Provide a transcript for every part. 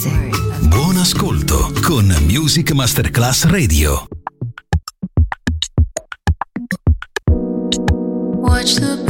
Music. Buon ascolto con Music Masterclass Radio. Watch the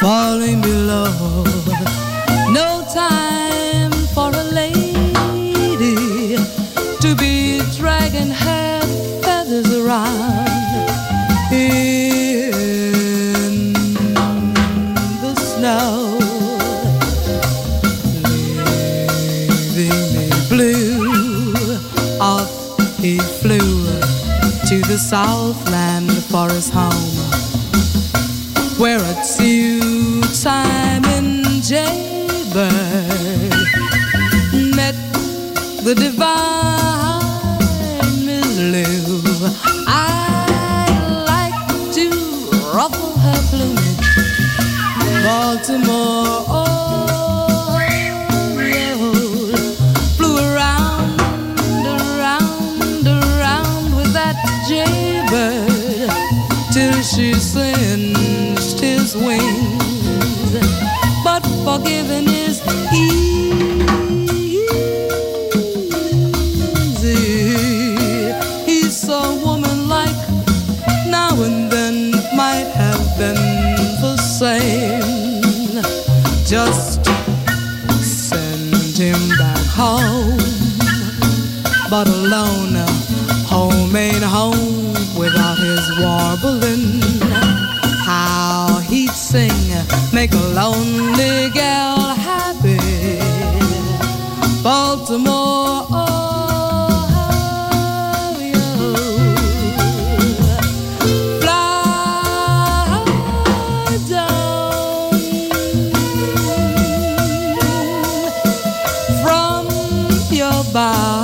Falling below. No time for a lady to be dragging her feathers around in the snow. leaving me blue. Off he flew to the Southland for his home, But alone, home ain't home without his warbling. How he'd sing, make a lonely gal happy. Baltimore, Ohio. Fly down from your bow.